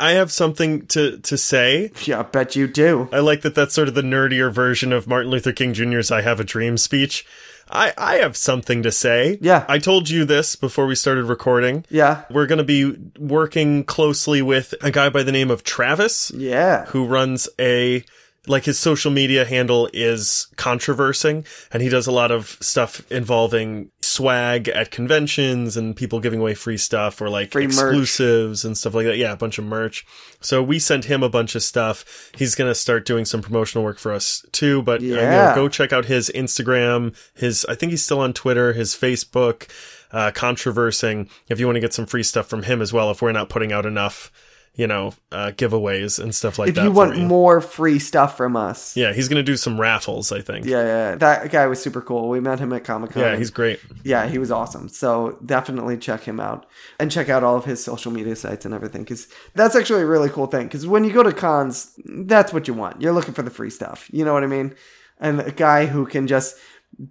I have something to to say. Yeah, I bet you do. I like that that's sort of the nerdier version of Martin Luther King Jr.'s I Have a Dream speech. I, I have something to say. Yeah. I told you this before we started recording. Yeah. We're going to be working closely with a guy by the name of Travis, Yeah. who runs a like his social media handle is controversing and he does a lot of stuff involving swag at conventions and people giving away free stuff or like Free merch. exclusives and stuff like that. Yeah a bunch of merch. So we sent him a bunch of stuff. He's going to start doing some promotional work for us too but uh, you know, Yeah. go check out his instagram. His i think he's still on twitter his facebook uh, controversing. If you want to get some free stuff from him as well if we're not putting out enough you know uh, giveaways and stuff like If that If you want more free stuff from us. yeah, he's gonna do some raffles, I think. Yeah, yeah. That guy was super cool. We met him at Comic Con. Yeah, he's great. yeah, he was awesome. So definitely check him out and check out all of his social media sites and everything because that's actually a really cool thing. Because when you go to cons, that's what you want. You're looking for the free stuff. You know what I mean? And a guy who can just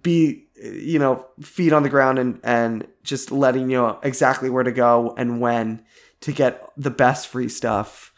be, you know, feet on the ground and and just letting you know exactly where to go and when to get the best free stuff.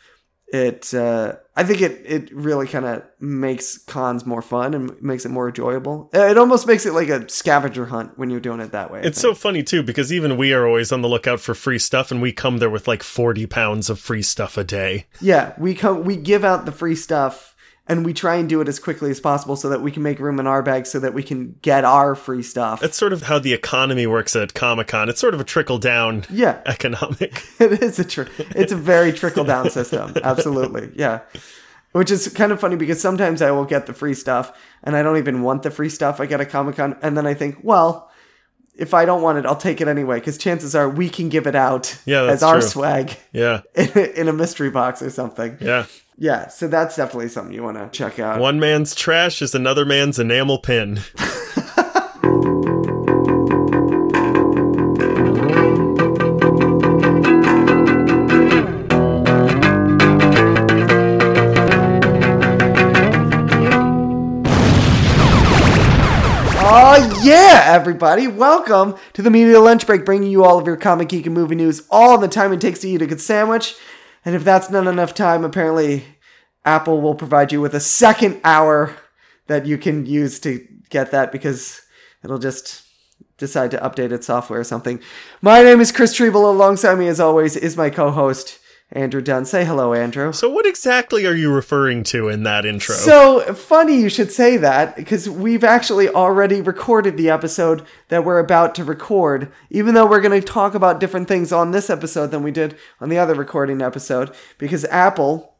It, uh, I think it it really kind of makes cons more fun and makes it more enjoyable. It almost makes it like a scavenger hunt when you're doing it that way. It's so funny too because even we are always on the lookout for free stuff, and we come there with like forty pounds of free stuff a day. yeah. We come we give out the free stuff and we try and do it as quickly as possible so that we can make room in our bag so that we can get our free stuff. That's sort of how the economy works at Comic Con. It's sort of a trickle down yeah, economic. it is a tr- it's a very trickle down system. Absolutely, yeah. Which is kind of funny because sometimes I will get the free stuff and I don't even want the free stuff I get at Comic Con, and then I think, well, if I don't want it, I'll take it anyway because chances are we can give it out Yeah, as our true. swag Yeah, in a, in a mystery box or something. yeah. Yeah, so that's definitely something you want to check out. One man's trash is another man's enamel pin. Oh yeah, everybody! Welcome to the Media Lunch Break, bringing you all of your comic geek and movie news, all the time it takes to eat a good sandwich. And if that's not enough time, apparently Apple will provide you with a second hour that you can use to get that because it'll just decide to update its software or something. My name is Chris Treble. Alongside me, as always, is my co-host Andrew Dunn. Say hello, Andrew. So, what exactly are you referring to in that intro? So funny you should say that because we've actually already recorded the episode that we're about to record, even though we're going to talk about different things on this episode than we did on the other recording episode because Apple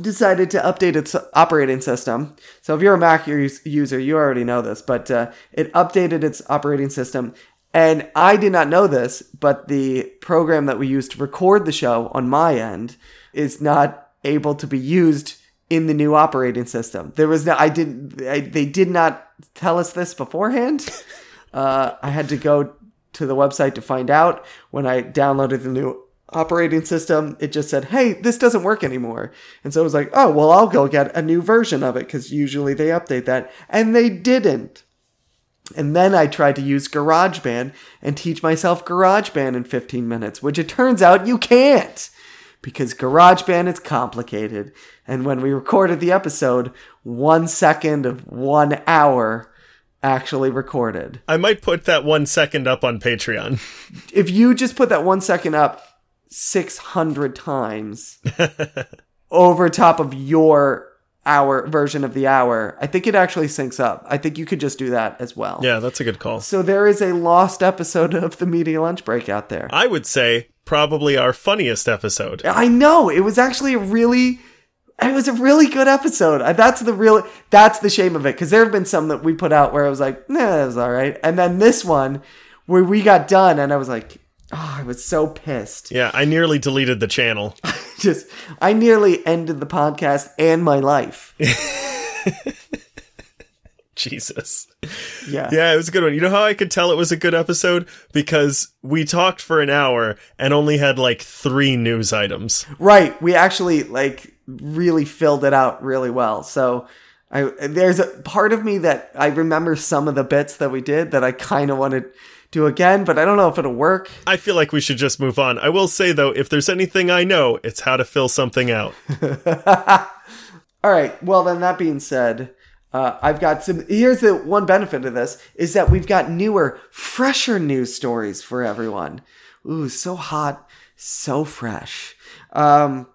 decided to update its operating system. So if you're a Mac user, you already know this, but uh, it updated its operating system. And I did not know this, but the program that we use to record the show on my end is not able to be used in the new operating system. There was no, I did, I, they did not tell us this beforehand. Uh, I had to go to the website to find out. When I downloaded the new operating system, it just said, "Hey, this doesn't work anymore." And so I was like, "Oh, well, I'll go get a new version of it because usually they update that." And they didn't. And then I tried to use GarageBand and teach myself GarageBand in 15 minutes, which it turns out you can't because GarageBand is complicated. And when we recorded the episode, one second of one hour actually recorded. I might put that one second up on Patreon. If you just put that one second up 600 times over top of your hour version of the hour, I think it actually syncs up. I think you could just do that as well. Yeah, that's a good call. So there is a lost episode of the Media Lunch Break out there. I would say probably our funniest episode. I know it was actually a really, it was a really good episode. That's the real, that's the shame of it because there have been some that we put out where I was like, nah, that was all right, and then this one where we got done and I was like, oh, I was so pissed. Yeah, I nearly deleted the channel. Just, I nearly ended the podcast and my life. Jesus. Yeah. Yeah, it was a good one. You know how I could tell it was a good episode? Because we talked for an hour and only had like three news items. Right. We actually like really filled it out really well. So I there's a part of me that I remember some of the bits that we did that I kind of wanted to do again, but I don't know if it'll work. I feel like we should just move on. I will say though, if there's anything I know, it's how to fill something out. All right. Well, then that being said, uh, I've got some. Here's the one benefit of this is that we've got newer, fresher news stories for everyone. Ooh, so hot, so fresh. Um,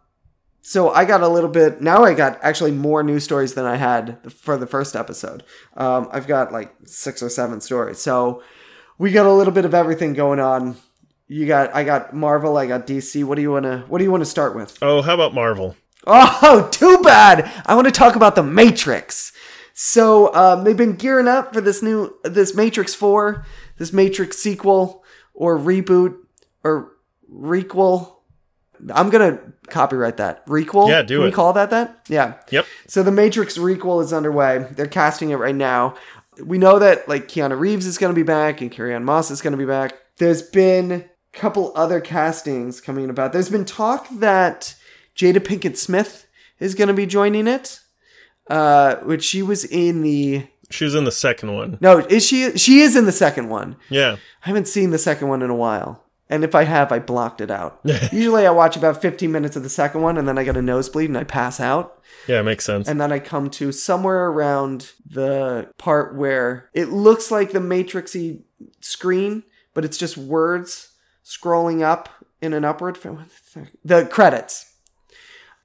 so I got a little bit. Now I got actually more news stories than I had for the first episode. Um, I've got like six or seven stories. So we got a little bit of everything going on. You got, I got Marvel, I got DC. What do you want to, what do you want to start with? Oh, how about Marvel? Oh, too bad. I want to talk about the Matrix. So um, they've been gearing up for this new, this Matrix Four, this Matrix sequel or reboot or requel. I'm gonna copyright that requel. Yeah, do Can we call that that? Yeah. Yep. So the Matrix requel is underway. They're casting it right now. We know that like Keanu Reeves is going to be back and Carrie Ann Moss is going to be back. There's been a couple other castings coming about. There's been talk that Jada Pinkett Smith is going to be joining it, uh, which she was in the. She was in the second one. No, is she? She is in the second one. Yeah. I haven't seen the second one in a while. And if I have, I blocked it out. Usually I watch about 15 minutes of the second one and then I get a nosebleed and I pass out. Yeah, it makes sense. And then I come to somewhere around the part where it looks like the Matrixy screen, but it's just words scrolling up in an upward. The credits.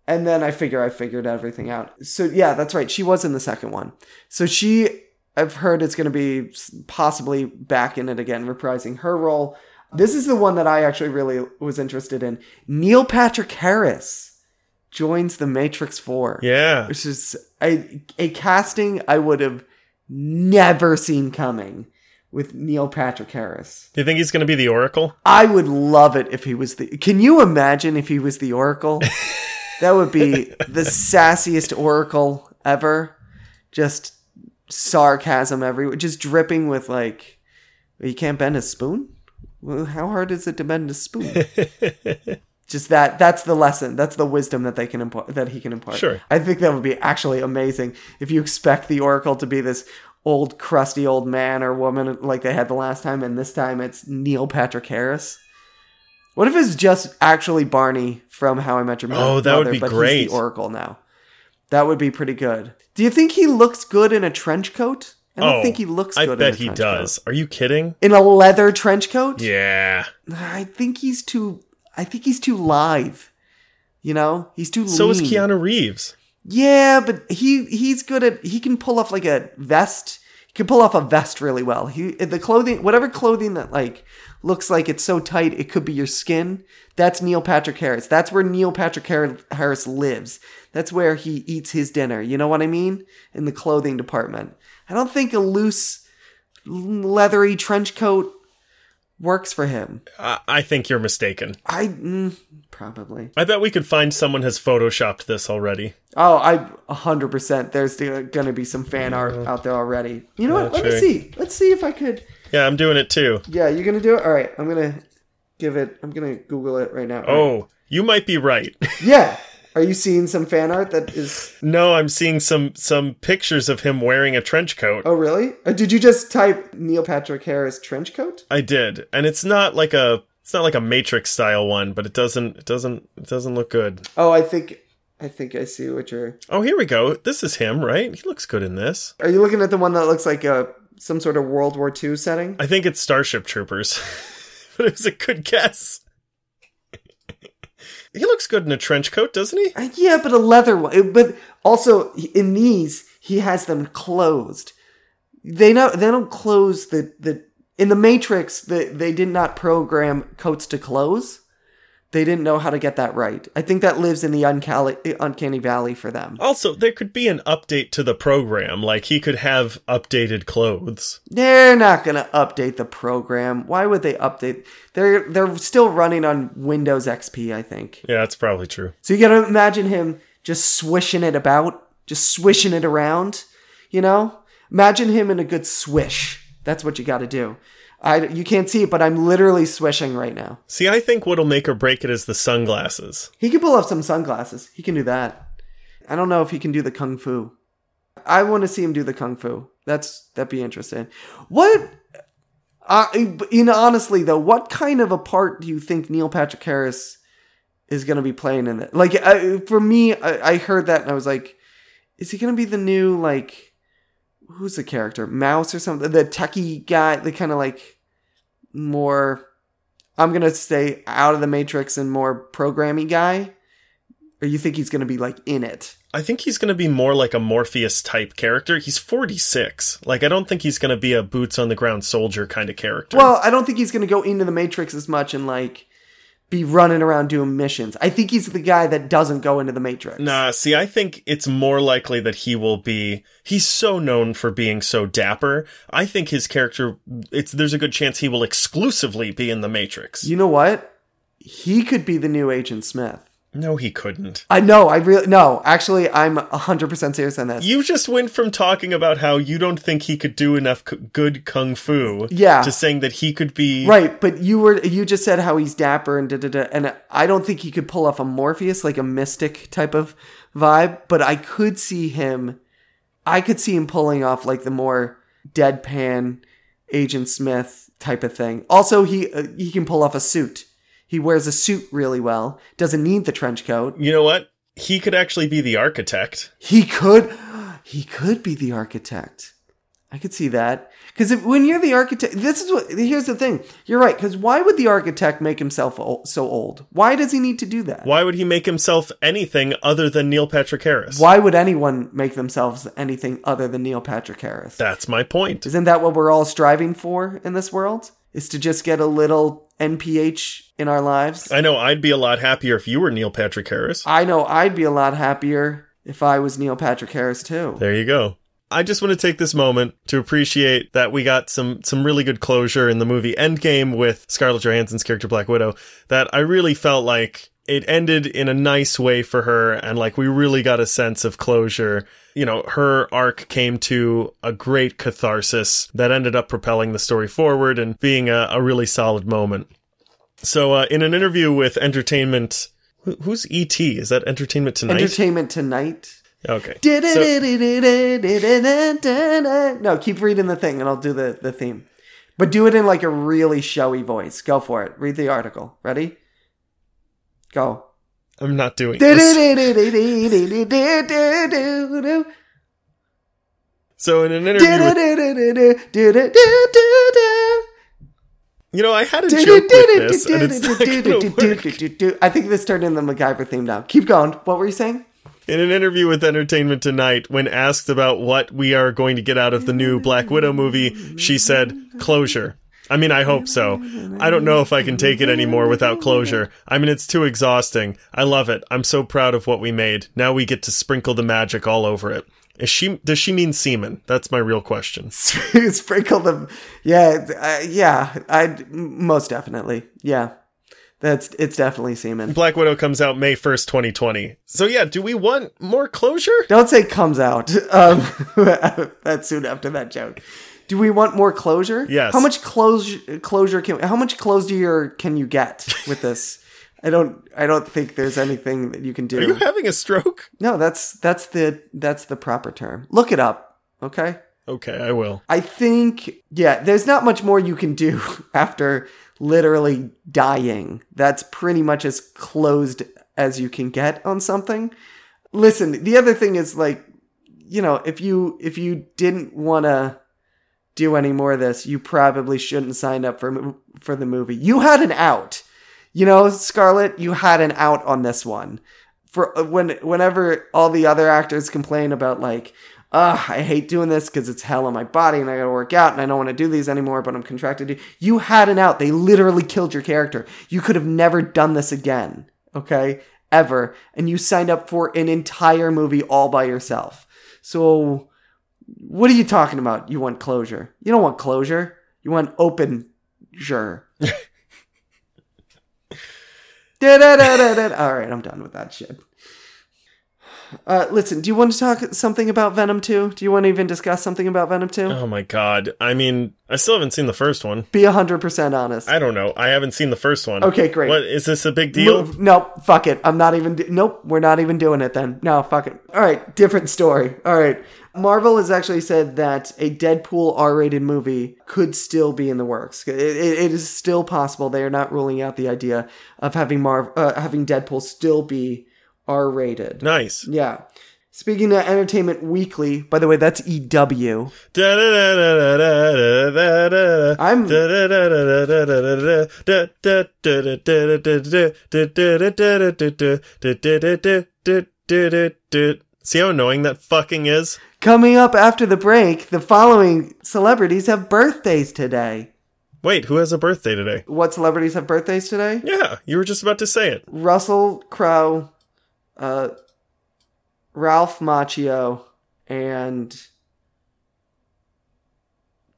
And then I figure I figured everything out. So yeah, that's right. She was in the second one. So she, I've heard it's going to be possibly back in it again, reprising her role. This is the one that I actually really was interested in. Neil Patrick Harris joins the Matrix 4 yeah. which is a, a casting I would have never seen coming with Neil Patrick Harris. Do you think he's going to be the Oracle? I would love it if he was the. Can you imagine if he was the Oracle? that would be the sassiest Oracle ever. Just sarcasm everywhere, just dripping with like, you can't bend a spoon. How hard is it to bend a spoon? just that that's the lesson that's the wisdom that they can impart that he can impart Sure. i think that would be actually amazing if you expect the oracle to be this old crusty old man or woman like they had the last time and this time it's neil patrick harris what if it's just actually barney from how i met your oh, Mother? Oh, that would be but great. he's the oracle now that would be pretty good do you think he looks good in a trench coat i don't oh, think he looks I bet he does. Are you kidding? in a leather trench coat Yeah. I think he's too. I think he's too live. You know, he's too. So is lean. Keanu Reeves. Yeah, but he he's good at. He can pull off like a vest. He can pull off a vest really well. He the clothing, whatever clothing that like looks like it's so tight it could be your skin. That's Neil Patrick Harris. That's where Neil Patrick Harris lives. That's where he eats his dinner. You know what I mean? In the clothing department. I don't think a loose, leathery trench coat works for him. I, I think you're mistaken. I mm, probably. I bet we could find someone has photoshopped this already. Oh, I a hundred percent. There's going to be some fan art out there already. You know what? Let me see. Let's see if I could. Yeah, I'm doing it too. Yeah, you're gonna do it. All right, I'm gonna give it. I'm gonna Google it right now. Oh, you might be right. yeah. Are you seeing some fan art that is? no, I'm seeing some some pictures of him wearing a trench coat. Oh, really? Uh, did you just type Neil Patrick Harris trench coat? I did, and it's not like a it's not like a Matrix style one, but it doesn't it doesn't it doesn't look good. Oh, I think I think I see what you're. Oh, here we go. This is him, right? He looks good in this. Are you looking at the one that looks like a some sort of World War II setting? I think it's Starship Troopers, but it was a good guess. he looks good in a trench coat, doesn't he? Uh, Yeah, but a leather one. But also in these, he has them closed. They know they don't close the the in the Matrix. The, they did not program coats to close. They didn't know how to get that right. I think that lives in the uncanny, uncanny valley for them. Also, there could be an update to the program, like he could have updated clothes. They're not going to update the program. Why would they update? They're they're still running on Windows XP, I think. Yeah, that's probably true. So you got to imagine him just swishing it about, just swishing it around, you know? Imagine him in a good swish. That's what you got to do. I you can't see it, but I'm literally swishing right now. See, I think what'll make or break it is the sunglasses. He can pull off some sunglasses. He can do that. I don't know if he can do the kung fu. I want to see him do the kung fu. That's that'd be interesting. What Uh, in honestly though, what kind of a part do you think Neil Patrick Harris is going to be playing in it? Like uh, for me, I, I heard that and I was like, is he going to be the new like who's the character Mouse or something? The techie guy, the kind of like more. I'm gonna stay out of the Matrix and more programming guy. Or you think he's gonna be like in it? I think he's going to be more like a Morpheus type character. He's 46. Like, I don't think he's going to be a boots on the ground soldier kind of character. Well, I don't think he's going to go into the Matrix as much and like be running around doing missions. I think he's the guy that doesn't go into the Matrix. Nah, see, I think it's more likely that he will be. He's so known for being so dapper. I think his character. It's there's a good chance he will exclusively be in the Matrix. You know what? He could be the new Agent Smith. No, he couldn't. I know. I really no. Actually, I'm hundred percent serious on this. You just went from talking about how you don't think he could do enough c- good kung fu, Yeah. to saying that he could be. Right, but you were you just said how he's dapper and da da da, and I don't think he could pull off a Morpheus like a mystic type of vibe. But I could see him, I could see him pulling off like the more deadpan Agent Smith type of thing. Also, he uh, he can pull off a suit. He wears a suit really well. Doesn't need the trench coat. You know what? He could actually be the architect. He could, he could be the architect. I could see that because when you're the architect, this is what. Here's the thing. You're right. Because why would the architect make himself so old? Why does he need to do that? Why would he make himself anything other than Neil Patrick Harris? Why would anyone make themselves anything other than Neil Patrick Harris? That's my point. Isn't that what we're all striving for in this world? Is to just get a little NPH in our lives? I know I'd be a lot happier if you were Neil Patrick Harris. I know I'd be a lot happier if I was Neil Patrick Harris too. There you go. I just want to take this moment to appreciate that we got some some really good closure in the movie Endgame with Scarlett Johansson's character Black Widow. That I really felt like it ended in a nice way for her and like we really got a sense of closure. You know, her arc came to a great catharsis that ended up propelling the story forward and being a, a really solid moment. So, uh, in an interview with Entertainment, who- who's ET? Is that Entertainment Tonight? Entertainment Tonight. okay. So- No, keep reading the thing and I'll do the, the theme. But do it in like a really showy voice. Go for it. Read the article. Ready? Go. I'm not doing this. So in an interview, with, you know, I had a joke with this, and it's not gonna work. I think this turned into the MacGyver theme now. Keep going. What were you saying? In an interview with Entertainment Tonight, when asked about what we are going to get out of the new Black Widow movie, she said, closure. I mean, I hope so. I don't know if I can take it anymore without closure. I mean, it's too exhausting. I love it. I'm so proud of what we made. Now we get to sprinkle the magic all over it. Is she, does she mean semen? That's my real question. Sprinkle them. Yeah, uh, yeah. I most definitely. Yeah, that's it's definitely semen. Black Widow comes out May 1st, 2020. So yeah, do we want more closure? Don't say comes out. Um, that's soon after that joke. Do we want more closure? Yes. How much closure closure can how much closure can you get with this? I don't I don't think there's anything that you can do. Are you having a stroke? no, that's that's the that's the proper term. Look it up, okay? Okay, I will. I think yeah, there's not much more you can do after literally dying. That's pretty much as closed as you can get on something. Listen, the other thing is like, you know, if you if you didn't want to do any more of this, you probably shouldn't sign up for for the movie. You had an out. You know, Scarlett, you had an out on this one. For uh, when whenever all the other actors complain about like, uh, I hate doing this because it's hell on my body and I gotta work out and I don't want to do these anymore, but I'm contracted to. You had an out. They literally killed your character. You could have never done this again. Okay? Ever. And you signed up for an entire movie all by yourself. So, what are you talking about? You want closure. You don't want closure. You want open sure. All right, I'm done with that shit. Uh, listen, do you want to talk something about Venom 2? Do you want to even discuss something about Venom 2? Oh my god. I mean, I still haven't seen the first one. Be 100% honest. I don't know. I haven't seen the first one. Okay, great. What is this a big deal? Move- Nope, fuck it. I'm not even. Do- nope, we're not even doing it then. No, fuck it. All right, different story. All right. Marvel has actually said that a Deadpool R-rated movie could still be in the works. It, it- it is still possible. They are not ruling out the idea of having Marv uh, having Deadpool still be R-rated. Nice. Yeah. Speaking of Entertainment Weekly, by the way, that's EW. I'm- See how annoying that fucking is? Coming up after the break, the following celebrities have birthdays today. Wait, who has a birthday today? What celebrities have birthdays today? Yeah, you were just about to say it. Russell Crowe, uh, Ralph Macchio, and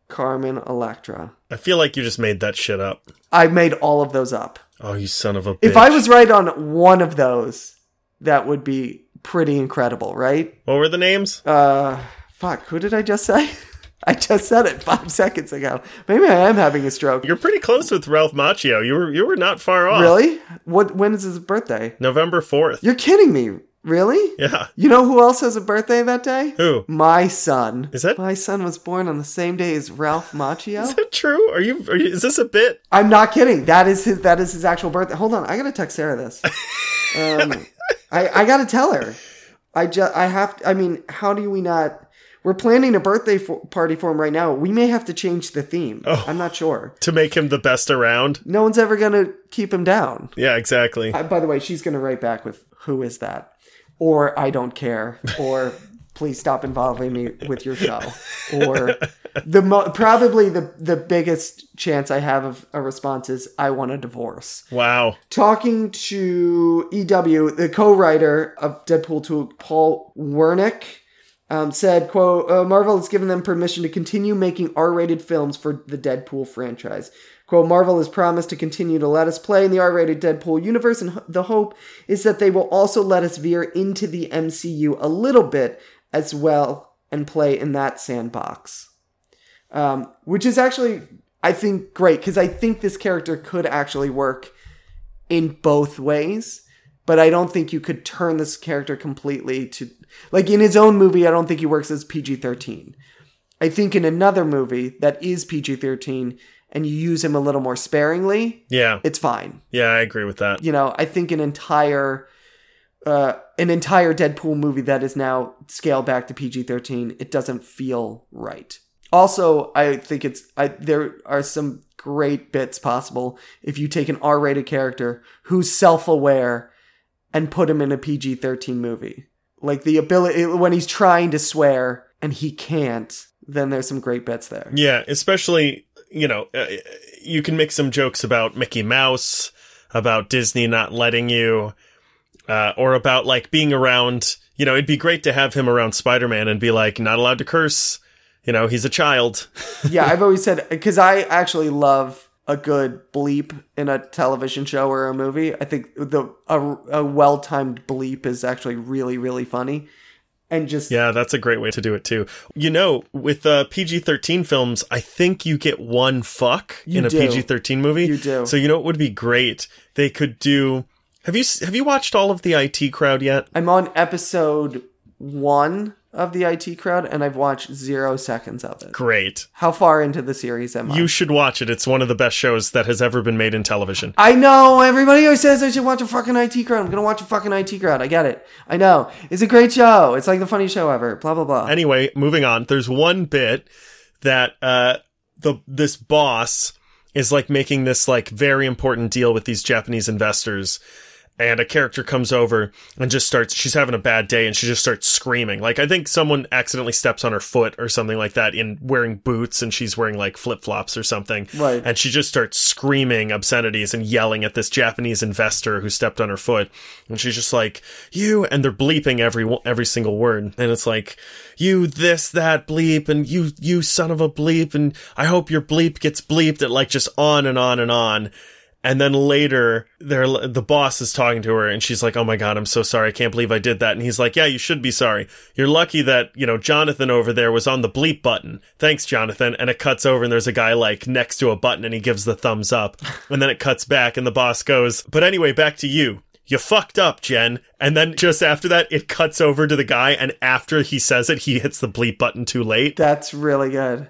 Carmen Electra. I feel like you just made that shit up. I made all of those up. Oh, you son of a bitch. If I was right on one of those, that would be pretty incredible, right? What were the names? Uh, fuck, who did I just say? I just said it five seconds ago. Maybe I am having a stroke. You're pretty close with Ralph Macchio. You were you were not far off. Really? What? When is his birthday? November 4th. You're kidding me. Really? Yeah. You know who else has a birthday that day? Who? My son. Is that- My son was born on the same day as Ralph Macchio. Is that true? Are you, are you is this a bit? I'm not kidding. That is his. That is his actual birthday. Hold on, I gotta text Sarah this. Um, I I gotta tell her. I just I have. To, I mean, how do we not? We're planning a birthday for, party for him right now. We may have to change the theme. Oh. I'm not sure. To make him the best around? No one's ever gonna keep him down. Yeah, exactly. Uh, by the way, she's gonna write back with "Who is that?" or "I don't care," or "Please stop involving me with your show," or the mo- probably the the biggest chance I have of a response is "I want a divorce." Wow. Talking to EW, the co-writer of Deadpool 2, Paul Wernick, um, said, "quote uh, Marvel has given them permission to continue making R-rated films for the Deadpool franchise." Quote, Marvel has promised to continue to let us play in the R rated Deadpool universe, and the hope is that they will also let us veer into the MCU a little bit as well and play in that sandbox. Um, which is actually, I think, great because I think this character could actually work in both ways, but I don't think you could turn this character completely to. Like in his own movie, I don't think he works as PG 13. I think in another movie that is PG 13 and you use him a little more sparingly, Yeah. it's fine. Yeah, I agree with that. You know, I think an entire uh, an entire Deadpool movie that is now scaled back to PG thirteen, it doesn't feel right. Also, I think it's I there are some great bits possible if you take an R rated character who's self aware and put him in a PG thirteen movie. Like the ability when he's trying to swear and he can't, then there's some great bits there. Yeah, especially, you know, uh, you can make some jokes about Mickey Mouse, about Disney not letting you, uh, or about like being around, you know, it'd be great to have him around Spider Man and be like, not allowed to curse. You know, he's a child. yeah, I've always said because I actually love a good bleep in a television show or a movie. I think the a, a well timed bleep is actually really really funny, and just Yeah, that's a great way to do it too. You know, with uh, PG 13 films, I think you get one fuck You in a. PG 13 movie. You do. So, you know, it would be great. They could do. Have you have you watched all of the IT crowd yet? I'm on episode one of the IT crowd, and I've watched zero seconds of it. Great. How far into the series am I? You should watch it. It's one of the best shows that has ever been made in television. I know everybody always says I should watch a fucking IT crowd. I'm gonna watch a fucking IT crowd. I get it. I know it's a great show. It's like the funniest show ever. Blah blah blah. Anyway, moving on. There's one bit that uh the this boss is like making this like very important deal with these Japanese investors. And a character comes over and just starts, she's having a bad day and she just starts screaming. Like, I think someone accidentally steps on her foot or something like that in wearing boots and she's wearing like flip flops or something. Right. And she just starts screaming obscenities and yelling at this Japanese investor who stepped on her foot. And she's just like, you, and they're bleeping every, every single word. And it's like, you this, that bleep, and you, you son of a bleep, and I hope your bleep gets bleeped at like just on and on and on. And then later, they're, the boss is talking to her and she's like, Oh my God, I'm so sorry. I can't believe I did that. And he's like, Yeah, you should be sorry. You're lucky that, you know, Jonathan over there was on the bleep button. Thanks, Jonathan. And it cuts over and there's a guy like next to a button and he gives the thumbs up. And then it cuts back and the boss goes, But anyway, back to you. You fucked up, Jen. And then just after that, it cuts over to the guy. And after he says it, he hits the bleep button too late. That's really good.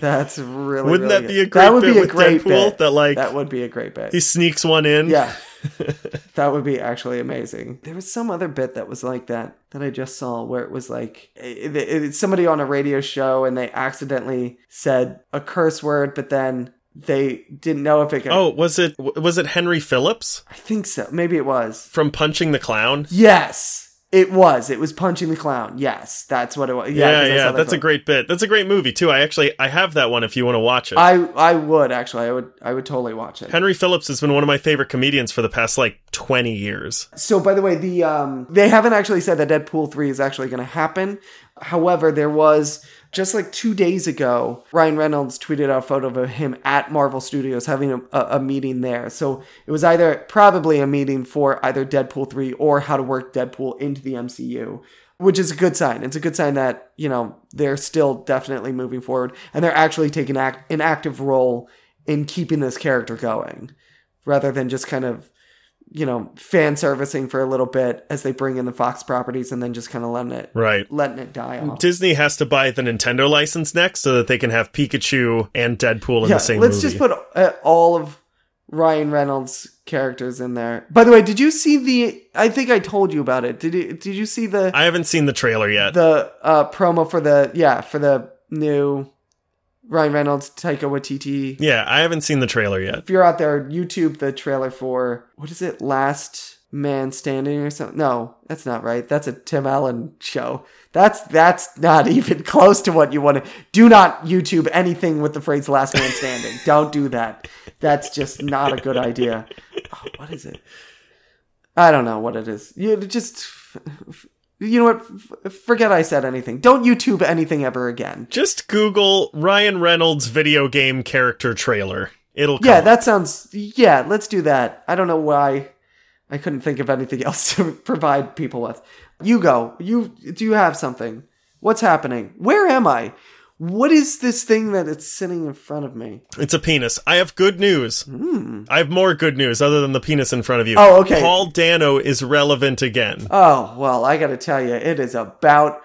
That's really. Wouldn't really that be a great That would bit be a great Deadpool? bit. That, like, that would be a great bit. He sneaks one in. Yeah. that would be actually amazing. There was some other bit that was like that that I just saw where it was like it, it- it's somebody on a radio show and they accidentally said a curse word, but then they didn't know if it could. Oh, was it was it Henry Phillips I think so. Maybe it was. from Punching the Clown? Yes, it was. It was punching the clown. Yes, that's what it was. Yeah, I yeah, that that's a great bit. That's a great movie too. I actually I have that one if you want to watch it. I I would actually. I would. I would totally watch it. Henry Phillips has been one of my favorite comedians for the past like 20 years. So, by the way, the um, they haven't actually said that Deadpool three is actually going to happen. However, there was just like two days ago, Ryan Reynolds tweeted out a photo of him at Marvel Studios having a, a, meeting there. So it was either probably a meeting for either Deadpool three or how to work Deadpool into the MCU. Which is a good sign. It's a good sign that, you know, they're still definitely moving forward and they're actually taking act- an active role in keeping this character going rather than just kind of you know, fan servicing for a little bit as they bring in the Fox properties and then just kind of letting it Right. letting it die off. Disney has to buy the Nintendo license next so that they can have Pikachu and Deadpool in yeah, the same let's movie. just put uh, all of Ryan Reynolds characters in there. By the way, did you see the? I think I told you about it. Did you? Did you see the I haven't seen the trailer yet. the uh, promo for the yeah for the new Ryan Reynolds Taika Waititi? yeah, I haven't seen the trailer yet. If you're out there, YouTube the trailer for what is it? Last Man Standing or something? No, that's not right. That's a Tim Allen show. That's that's not even close to what you want to. Do not YouTube anything with the phrase "Last Man Standing." Don't do that. That's just not a good idea. Oh, what is it? I don't know what it is. You just. You know what? F- Forget I said anything. Don't YouTube anything ever again. Just Google Ryan Reynolds video game character trailer. It'll come Yeah, up. that sounds. Yeah, let's do that. I don't know why I couldn't think of anything else to provide people with. You go. You do you have something? What's happening? Where am I? What is this thing that it's sitting in front of me? It's a penis. I have good news. Hmm. I have more good news other than the penis in front of you. Oh, okay. Paul Dano is relevant again. Oh well, I got to tell you, it is about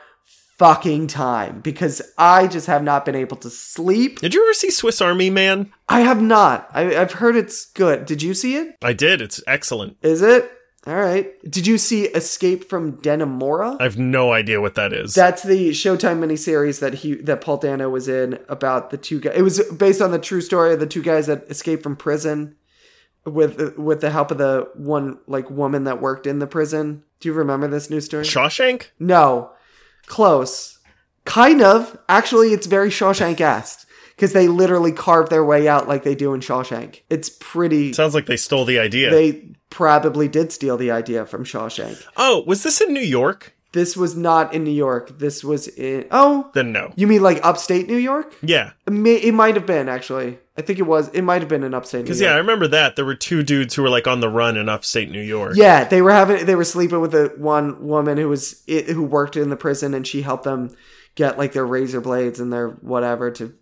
fucking time because I just have not been able to sleep. Did you ever see Swiss Army Man? I have not. I, I've heard it's good. Did you see it? I did. It's excellent. Is it? All right. Did you see Escape from Dannemora? I have no idea what that is. That's the Showtime miniseries that he that Paul Dano was in about the two guys. It was based on the true story of the two guys that escaped from prison with with the help of the one like woman that worked in the prison. Do you remember this news story? Shawshank? No, close. Kind of. Actually, it's very Shawshank-esque because they literally carve their way out like they do in Shawshank. It's pretty. Sounds like they stole the idea. They probably did steal the idea from Shawshank. oh, was this in New York? This was not in New York. This was in. Oh, Then no. you mean like upstate New York? Yeah. It, may, it might have been actually. I think it was. It might have been in upstate New Because, yeah, I remember that. There were two dudes who were like on the run in upstate New York. Yeah, they were having. They were sleeping with the one woman who was it, who worked in the prison, and she helped them get like their razor blades and their whatever to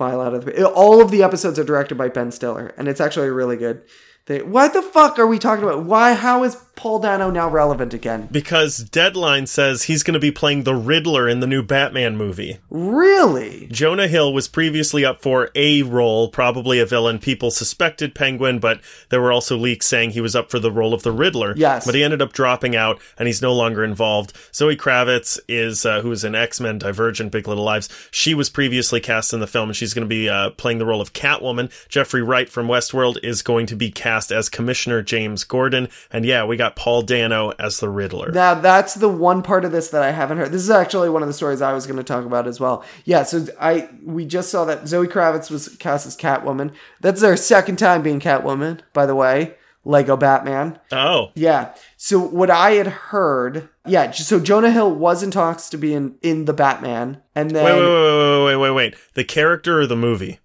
file out of the. All of the episodes are directed by Ben Stiller, and it's actually really good. They, what the fuck are we talking about? Why? How is Paul Dano now relevant again? Because Deadline says he's going to be playing the Riddler in the new Batman movie. Really? Jonah Hill was previously up for a role, probably a villain. People suspected Penguin, but there were also leaks saying he was up for the role of the Riddler. Yes. But he ended up dropping out, and he's no longer involved. Zoe Kravitz is, uh, who's in X Men, Divergent, Big Little Lives. She was previously cast in the film, and she's going to be uh, playing the role of Catwoman. Jeffrey Wright from Westworld is going to be cast as Commissioner James Gordon. And yeah, we got Paul Dano as the Riddler. Now that's the one part of this that I haven't heard. This is actually one of the stories I was going to talk about as well. Yeah, so I we just saw that Zoe Kravitz was cast as Catwoman. That's their second time being Catwoman, by the way. Lego Batman. oh. Yeah. So what I had heard, yeah. So Jonah Hill was in talks to be in in the Batman, and then wait, wait, wait, wait, wait, wait, wait. The character or the movie?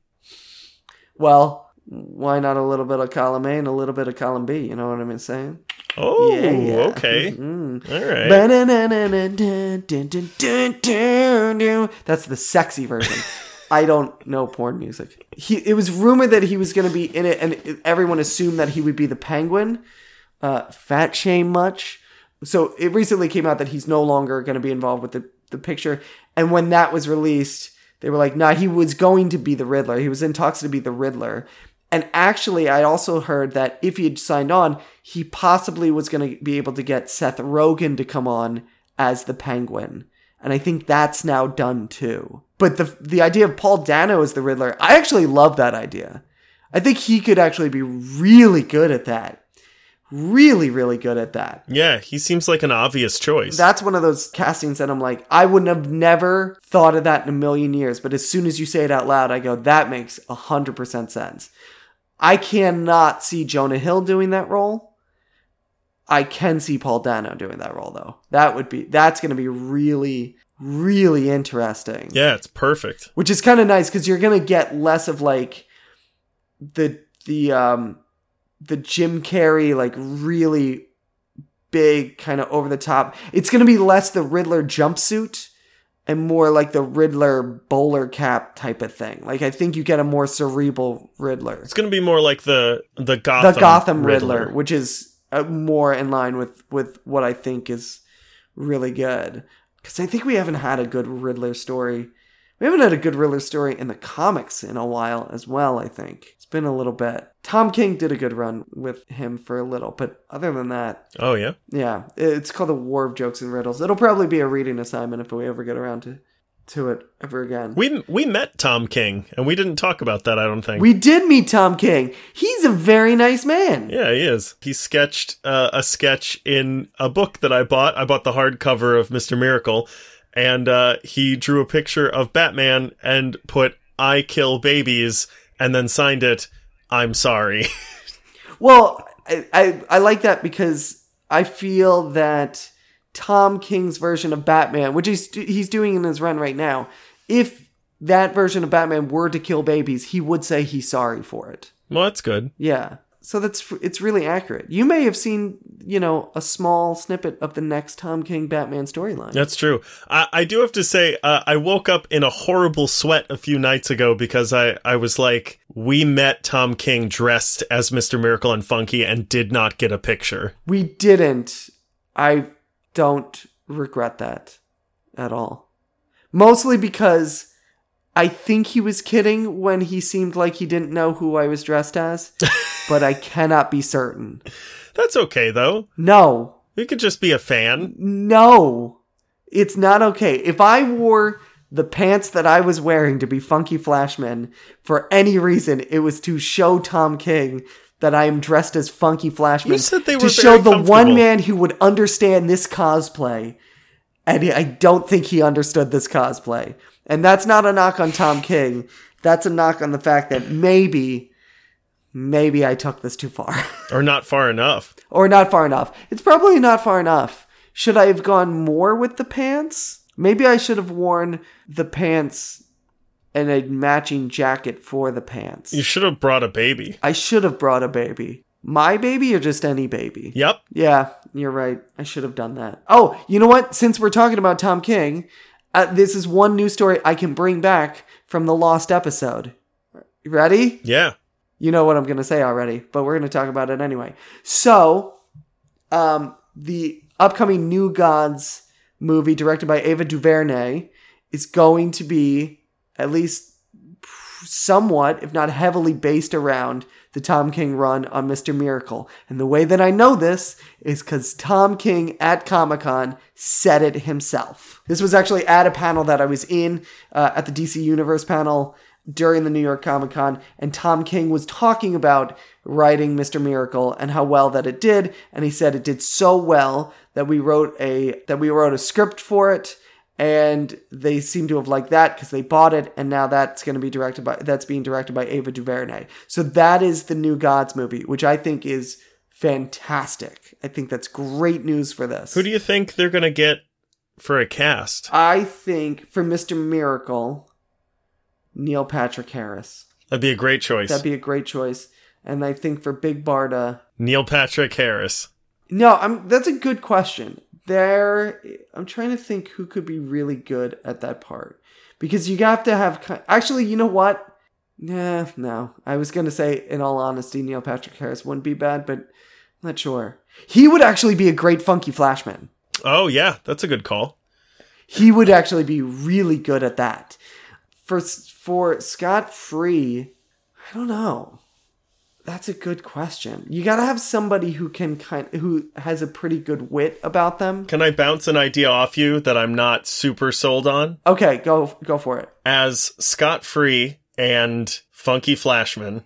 well, why not a little bit of column A and a little bit of column B? You know what I'm saying? Oh, Yeah, yeah. okay. All right. That's the sexy version. I don't know porn music. He, it was rumored that he was going to be in it, and everyone assumed that he would be the penguin. Uh, fat shame much. So it recently came out that he's no longer going to be involved with the, the picture. And when that was released, they were like, nah, he was going to be the Riddler. He was in talks to be the Riddler. And actually, I also heard that if he had signed on, he possibly was going to be able to get Seth Rogen to come on as the Penguin. And I think that's now done too. But the the idea of Paul Dano as the Riddler, I actually love that idea. I think he could actually be really good at that. Really, really good at that. Yeah, he seems like an obvious choice. That's one of those castings that I'm like, I wouldn't have never thought of that in a million years. But as soon as you say it out loud, I go, that makes 100% sense. I cannot see Jonah Hill doing that role. I can see Paul Dano doing that role, though. That would be, that's going to be really, really interesting. yeah, it's perfect. Which is kind of nice because you're going to get less of like the, the, um, the Jim Carrey, like really big, kind of over the top. It's going to be less the Riddler jumpsuit and more like the Riddler bowler cap type of thing. Like I think you get a more cerebral Riddler. It's going to be more like the the Gotham the Gotham Riddler, which is uh, more in line with with what I think is really good. Because I think we haven't had a good Riddler story. We haven't had a good Riddler story in the comics in a while as well. I think it's been a little bit. Tom King did a good run with him for a little, but other than that, Oh yeah. yeah, it's called the War of Jokes and Riddles. It'll probably be a reading assignment if we ever get around to to it ever again. We we met Tom King and we didn't talk about that, I don't think. We did meet Tom King. He's a very nice man. yeah, he is. He sketched uh, a sketch in a book that I bought. I bought the hardcover of Mr. Miracle and uh, he drew a picture of Batman and put I kill babies and then signed it I'm sorry. Well, I, I I like that because I feel that Tom King's version of Batman, which he's he's doing in his run right now, if that version of Batman were to kill babies, he would say he's sorry for it. well, that's good. Yeah. So that's it's really accurate. You may have seen, you know, a small snippet of the next Tom King Batman storyline. That's true. I, I do have to say, uh, I woke up in a horrible sweat a few nights ago because I, I was like, we met Tom King dressed as Mr. Miracle and Funky and did not get a picture. We didn't. I don't regret that at all. Mostly because I think he was kidding when he seemed like he didn't know who I was dressed as, but I cannot be certain. That's okay, though. No, We could just be a fan. no, it's not okay. If I wore the pants that I was wearing to be Funky Flashman for any reason, it was to show Tom King that I am dressed as Funky Flashman. You said they were to show the one man who would understand this cosplay, and I don't think he understood this cosplay. And that's not a knock on Tom King. That's a knock on the fact that maybe, maybe I took this too far. Or not far enough. or not far enough. It's probably not far enough. Should I have gone more with the pants? Maybe I should have worn the pants and a matching jacket for the pants. You should have brought a baby. I should have brought a baby. My baby or just any baby? Yep. Yeah, you're right. I should have done that. Oh, you know what? Since we're talking about Tom King, uh, this is one news story I can bring back from the lost episode. You ready? Yeah. You know what I'm going to say already, but we're going to talk about it anyway. So, um, the upcoming New Gods movie directed by Ava DuVernay is going to be at least somewhat, if not heavily, based around the Tom King run on Mr. Miracle. And the way that I know this is because Tom King at Comic Con said it himself. This was actually at a panel that I was in uh, at the DC Universe panel during the New York Comic Con, and Tom King was talking about writing Mr. Miracle and how well that it did, and he said it did so well that we wrote a that we wrote a script for it, and they seem to have liked that because they bought it, and now that's going to be directed by that's being directed by Ava DuVernay. So that is the New Gods movie, which I think is fantastic. I think that's great news for this. Who do you think they're going to get for a cast? I think for Mr. Miracle, Neil Patrick Harris. That'd be a great choice. That'd be a great choice. And I think for Big Barda, Neil Patrick Harris. no, I'm. That's a good question. There, I'm trying to think who could be really good at that part because you have to have. Actually, you know what? Yeah, no. I was gonna say, in all honesty, Neil Patrick Harris wouldn't be bad, but I'm not sure. He would actually be a great Funky Flashman. Oh yeah, that's a good call. he would actually be really good at that. For for Scott Free, I don't know. That's a good question. You got to have somebody who can kind who has a pretty good wit about them. Can I bounce an idea off you that I'm not super sold on? Okay, go go for it. As Scott Free and Funky Flashman,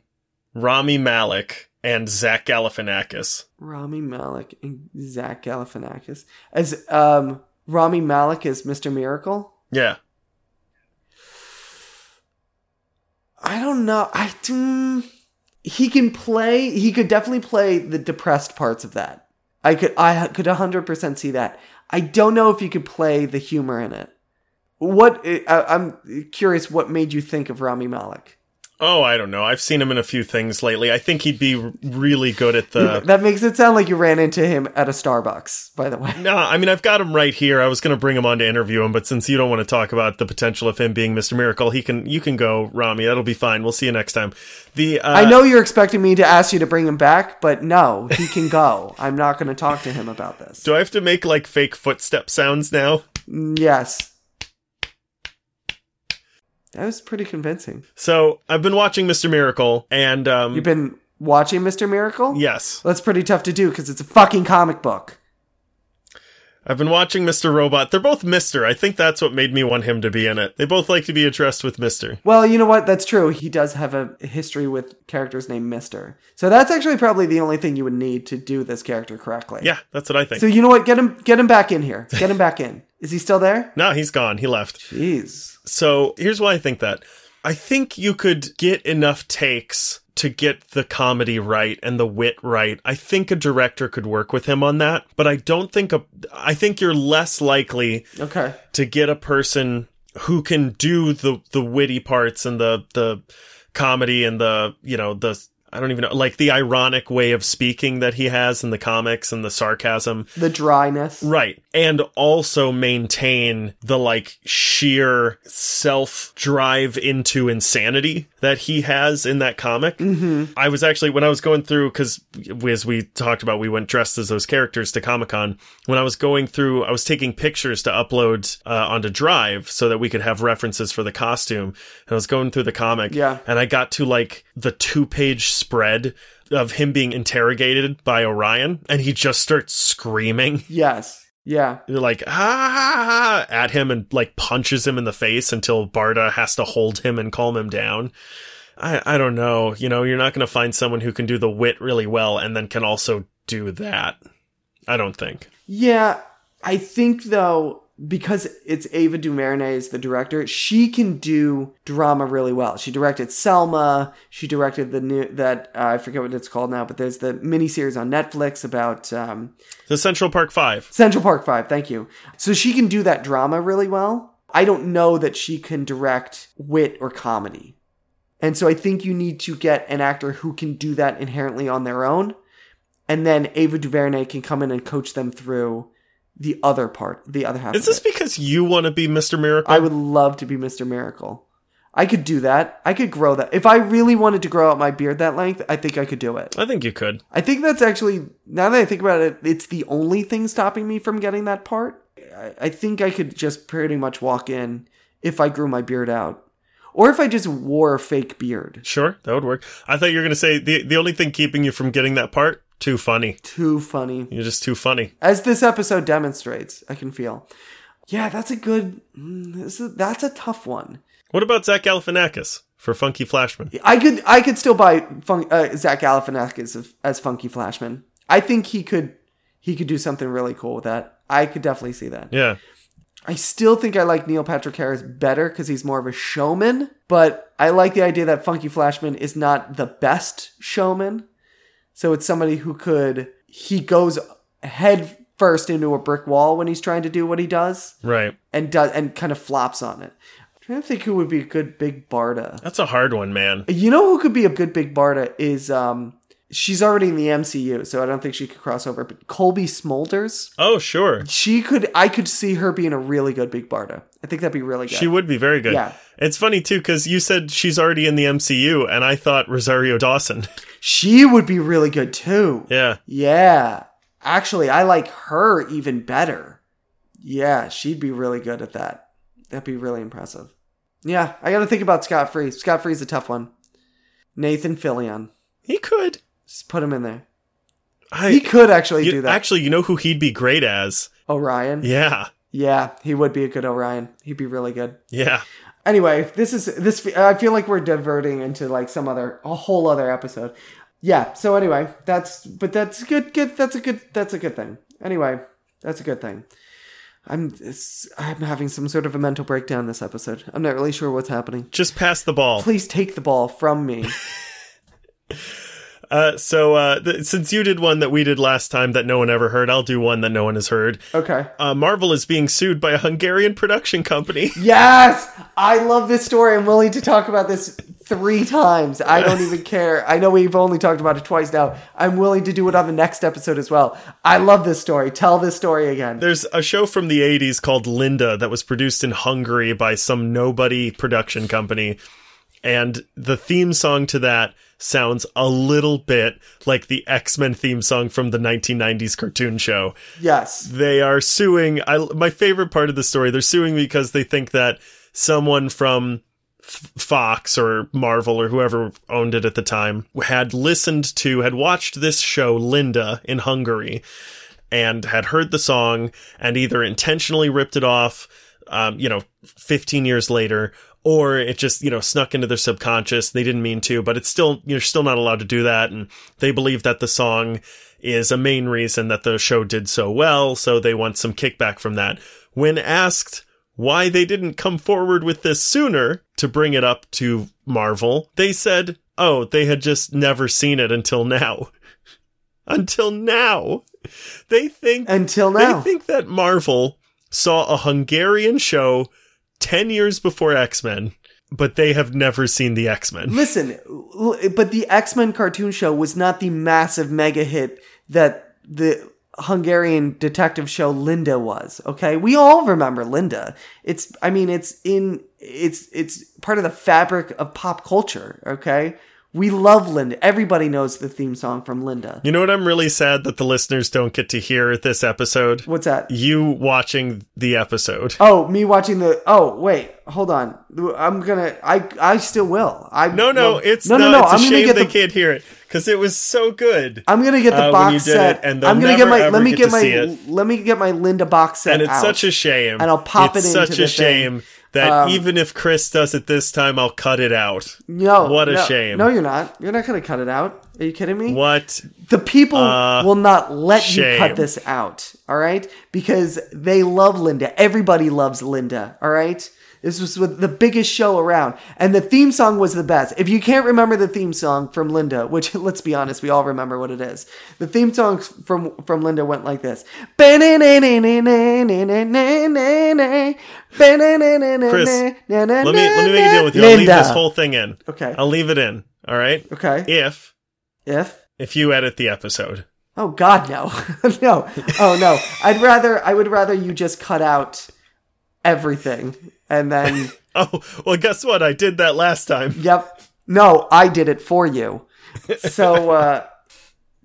Rami Malek, and Zach Galifianakis. Rami Malek and Zach Galifianakis as um Rami Malek as Mr. Miracle. Yeah. I don't know. I mm, he can play. He could definitely play the depressed parts of that. I could. I could hundred percent see that. I don't know if you could play the humor in it. What I, I'm curious. What made you think of Rami Malek? Oh, I don't know. I've seen him in a few things lately. I think he'd be really good at the. that makes it sound like you ran into him at a Starbucks. By the way, No, I mean I've got him right here. I was going to bring him on to interview him, but since you don't want to talk about the potential of him being Mr. Miracle, he can. You can go, Rami. That'll be fine. We'll see you next time. The uh, I know you're expecting me to ask you to bring him back, but no, he can go. I'm not going to talk to him about this. Do I have to make like fake footstep sounds now? Yes. That was pretty convincing. So I've been watching Mr. Miracle, and um, You've been watching Mr. Miracle? yes, That's pretty tough to do because it's a fucking comic book. I've been watching Mr. Robot. They're both Mister. I think that's what made me want him to be in it. They both like to be addressed with Mister. Well, you know what? That's true. He does have a history with characters named Mister. So that's actually probably the only thing you would need to do this character correctly. Yeah, that's what I think. So you know what? Get him get him back in here. Get him back in. Is he still there? no, he's gone. He left. Jeez. So here's why I think that. I think you could get enough takes to get the comedy right and the wit right. I think a director could work with him on that, but I don't think a I think you're less likely Okay. to get a person who can do the the witty parts and the the comedy and the you know the I don't even know like the ironic way of speaking that he has in the comics and the sarcasm The dryness. Right. And also maintain the like sheer self drive into insanity that he has in that comic. Mm-hmm. I was actually, when I was going through, cause as we talked about, we went dressed as those characters to Comic Con. When I was going through, I was taking pictures to upload uh, onto Drive so that we could have references for the costume. And I was going through the comic. Yeah. And I got to like the two page spread of him being interrogated by Orion and he just starts screaming Yes. Yeah. They're like ah at him and like punches him in the face until Barda has to hold him and calm him down. I I don't know. You know, you're not going to find someone who can do the wit really well and then can also do that. I don't think. Yeah, I think though because it's Ava DuVernay is the director, she can do drama really well. She directed Selma. She directed the new that uh, I forget what it's called now, but there's the miniseries on Netflix about um, The Central Park 5. Central Park Five. Thank you. So she can do that drama really well. I don't know that she can direct wit or comedy. And so I think you need to get an actor who can do that inherently on their own. And then Ava DuVernay can come in and coach them through the other part, the other half. Is this because you want to be Mr. Miracle? I would love to be Mr. Miracle. I could do that. I could grow that. If I really wanted to grow out my beard that length, I think I could do it. I think you could. I think that's actually now that I think about it, it's the only thing stopping me from getting that part. I, I think I could just pretty much walk in if I grew my beard out. Or if I just wore a fake beard. Sure, that would work. I thought you were going to say the the only thing keeping you from getting that part too funny. Too funny. You're just too funny. As this episode demonstrates, I can feel. Yeah, that's a good. mm, is, that's a tough one. What about Zach Galifianakis for Funky Flashman? I could I could still buy fun, uh, Zach Galifianakis as, as Funky Flashman. I think he could he could do something really cool with that. I could definitely see that. Yeah. I still think I like Neil Patrick Harris better because he's more of a showman, but I like the idea that Funky Flashman is not the best showman. So it's somebody who could he goes head first into a brick wall when he's trying to do what he does Right. and does and kind of flops on it. i trying to think who would be a good big Barda. That's a hard one, man. You know who could be a good big Barda is um she's already in the MCU, so I don't think she could cross over. But Cobie Smulders, Oh, sure. she could. I could see her being a really good big Barda. I think that'd be really good. She would be very good. Yeah. It's funny too because you said she's already in the MCU, and I thought Rosario Dawson. She would be really good too. yeah, Yeah. Actually, I like her even better. Yeah, she'd be really good at that. That'd be really impressive. Yeah, I got to think about Scott Free. Scott Free's a tough one. Nathan Fillion. he could. Just put him in there. I He could actually you- do that. actually, you know who he'd be great as? Orion. Yeah, Yeah, he would be a good Orion. He'd be really good. yeah. Anyway, this is this. I feel like we're diverting into like some other, a whole other episode. Yeah. So anyway, that's but that's good. Good. That's a good. That's a good thing. Anyway, that's a good thing. I'm I'm having some sort of a mental breakdown this episode. I'm not really sure what's happening. Just pass the ball. Please take the ball from me. Uh, so uh, th- since you did one that we did last time that no one ever heard, I'll do one that no one has heard. Okay. Uh, Marvel is being sued by a Hungarian production company. Yes, I love this story. I'm willing to talk about this three times. I don't even care. I know we've only talked about it twice now. I'm willing to do it on the next episode as well. I love this story. Tell this story again. There's a show from the 80s called Linda that was produced in Hungary by some nobody production company. And the theme song to that sounds a little bit like the X-Men theme song from the 1990s cartoon show. Yes. They are suing. I, my favorite part of the story, they're suing because they think that someone from F- Fox or Marvel or whoever owned it at the time had listened to, had watched this show, Linda, in Hungary, and had heard the song and either intentionally ripped it off, um, you know, 15 years later, or it just, you know, snuck into their subconscious. They didn't mean to, but it's still, you're still not allowed to do that. And they believe that the song is a main reason that the show did so well. So they want some kickback from that. When asked why they didn't come forward with this sooner to bring it up to Marvel, they said, oh, they had just never seen it until now. until now. They think Until now. they think that Marvel saw a Hungarian show 10 years before X-Men, but they have never seen the X-Men. Listen, but the X Men cartoon show was not the massive mega hit that the Hungarian detective show Linda was. Okay, we all remember Linda. It's, I mean, it's in, it's, it's part of the fabric of pop culture. Okay, we love Linda. Everybody knows the theme song from Linda. You know what? I'm really sad that the listeners don't get to hear this episode. What's that? You watching the episode. Oh, me watching the. Oh, wait, hold on. I'm gonna. I I still will. I No, no, it's no, no, no. It's a I'm gonna get they the. can't hear it because it was so good. I'm gonna get the uh, box set, and I'm gonna get my. Let me get get my. Let me get my Linda box set and it's out. such a shame. And I'll pop it's it into such the a thing. Shame that Um, even if Chris does it this time, I'll cut it out. no, what a no, shame. No, you're not. You're not gonna cut it out. Are you kidding me? What? The people Uh, will not let you cut this out. All right, because they love Linda. Everybody loves Linda. All right. This was the biggest show around, and the theme song was the best. If you can't remember the theme song from Linda, which let's be honest, we all remember what it is. The theme song from from Linda went like this: Chris, let me let me make a deal with you. I'll leave this whole thing in. Okay. I'll leave it in. All right. Okay. If If if you edit the episode, Oh God, no, no, oh no. I'd rather I would rather you just cut out everything and then oh well, guess what? I did that last time. yep. No, I did it for you. So uh,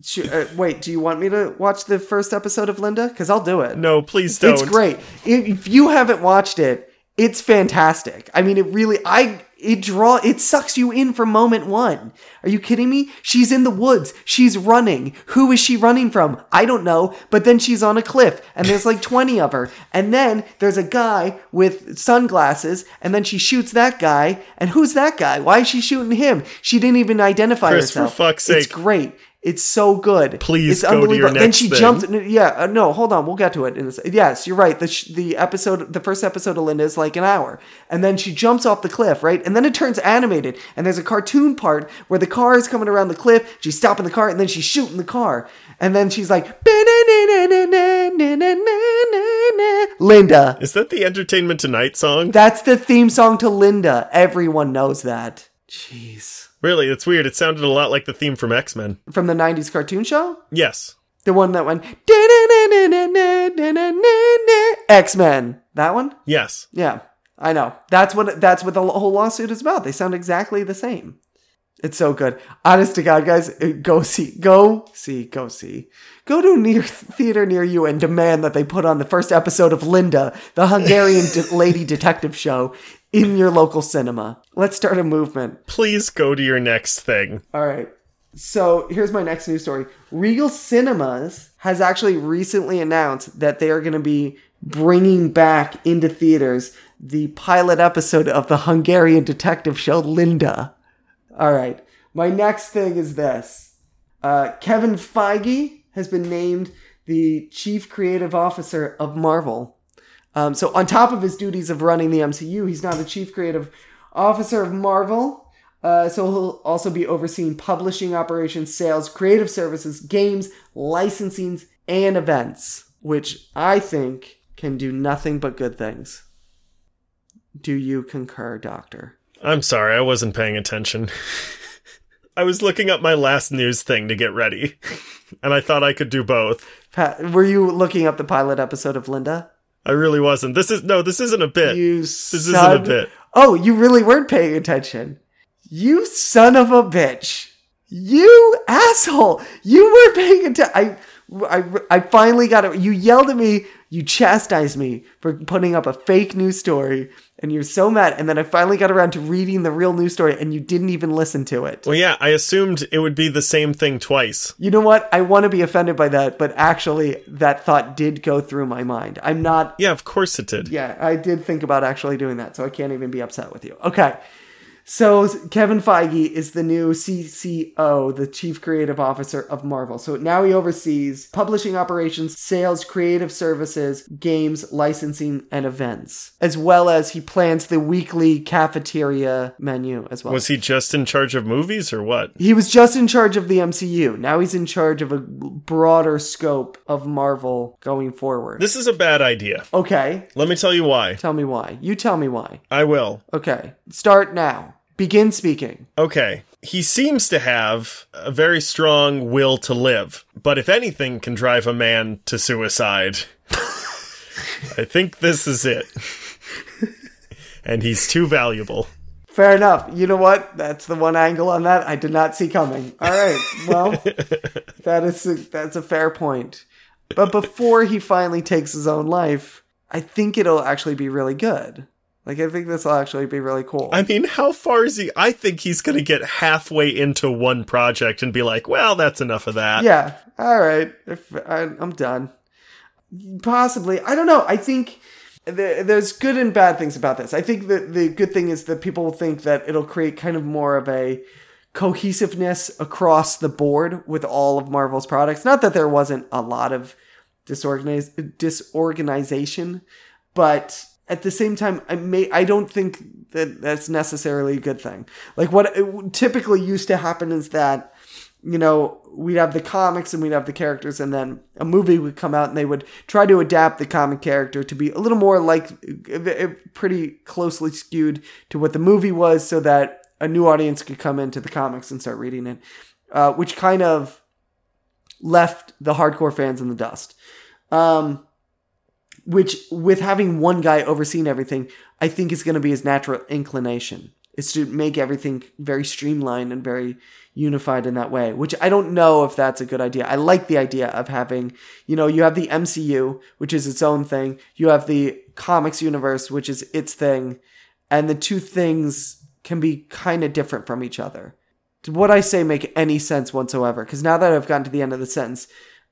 sh- uh wait, do you want me to watch the first episode of Linda? Because I'll do it. No, please don't. It's great. If if you haven't watched it, it's fantastic. I mean, it really, I, it draw, it sucks you in from moment one. Are you kidding me? She's in the woods. She's running. Who is she running from? I don't know. But then she's on a cliff and there's like 20 of her. And then there's a guy with sunglasses and then she shoots that guy. And who's that guy? Why is she shooting him? She didn't even identify Chris, for herself. fuck's It's great. It's so good. Please it's go to your unbelievable. Then next she thing. jumps yeah, uh, no, hold on. We'll get to it. In this. Yes, you're right. The sh- the episode, the first episode of Linda is like an hour, and then she jumps off the cliff, right? And then it turns animated, and there's a cartoon part where the car is coming around the cliff. She's stopping the car, and then she's shooting the car, and then she's like, Linda. Is that the Entertainment Tonight song? That's the theme song to Linda. Everyone knows that. Jeez. Really, it's weird. It sounded a lot like the theme from X Men. From the 90s cartoon show? Yes. The one that went X Men. That one? Yes. Yeah, I know. That's what that's what the whole lawsuit is about. They sound exactly the same. It's so good. Honest to God, guys, go see, go see, go see, go to near theater near you and demand that they put on the first episode of Linda, the Hungarian de- lady detective show, in your local cinema. Let's start a movement. Please go to your next thing. All right. So here's my next news story. Regal Cinemas has actually recently announced that they are going to be bringing back into theaters the pilot episode of the Hungarian detective show Linda. All right. My next thing is this uh, Kevin Feige has been named the chief creative officer of Marvel. Um, so, on top of his duties of running the MCU, he's now the chief creative officer of Marvel. Uh, so he'll also be overseeing publishing operations, sales, creative services, games, licensings, and events, which I think can do nothing but good things. Do you concur, Doctor? I'm sorry, I wasn't paying attention. I was looking up my last news thing to get ready, and I thought I could do both. Pat, were you looking up the pilot episode of Linda? I really wasn't. This is no, this isn't a bit. You this son- isn't a bit. Oh, you really weren't paying attention. You son of a bitch. You asshole. You weren't paying attention. I, I, I finally got it. You yelled at me. You chastised me for putting up a fake news story. And you're so mad. And then I finally got around to reading the real news story and you didn't even listen to it. Well, yeah, I assumed it would be the same thing twice. You know what? I want to be offended by that, but actually, that thought did go through my mind. I'm not Yeah, of course it did. yeah, I did think about actually doing that, so I can't even be upset with you. Okay. So Kevin Feige is the new CCO, the Chief Creative Officer of Marvel. So now he oversees publishing operations, sales, creative services, games, licensing, and events, as well as he plans the weekly cafeteria menu as well. Was he just in charge of movies or what? He was just in charge of the MCU. Now he's in charge of a broader scope of Marvel going forward. This is a bad idea. okay, Let me tell you why. tell me why. You tell me why. I will. Okay, start now. Begin speaking. Okay. He seems to have a very strong will to live, but if anything can drive a man to suicide, I think this is it. and he's too valuable. Fair enough. You know what? That's the one angle on that I did not see coming. All right. Well, that is a, that's a fair point. But before he finally takes his own life, I think it'll actually be really good. Like I think this will actually be really cool. I mean, how far is he? I think he's going to get halfway into one project and be like, well, that's enough of that. Yeah. All right. If I, I'm done. Possibly. I don't know. I think th- there's good and bad things about this. I think that the good thing is that people think that it'll create kind of more of a cohesiveness across the board with all of Marvel's products. Not that there wasn't a lot of disorganiz- disorganization, but at the same time, I may I don't think that that's necessarily a good thing. Like what it typically used to happen is that you know, we'd have the comics and we'd have the characters, and then a movie would come out and they would try to adapt the comic character to be a little more like uh, pretty closely skewed to what the movie was so that a new audience could come into the comics and start reading it, uh, which kind of left the hardcore fans in the dust. Um, which, with having one guy overseeing everything, I think is going to be his natural inclination is to make everything very streamlined and very unified in that way, which I don't know if that's a good idea. I like the idea of having, you know, you have the MCU, which is its own thing, you have the comics universe, which is its thing, and the two things can be kind of different from each other. Did what I say make any sense whatsoever? Because now that I've gotten to the end of the sentence,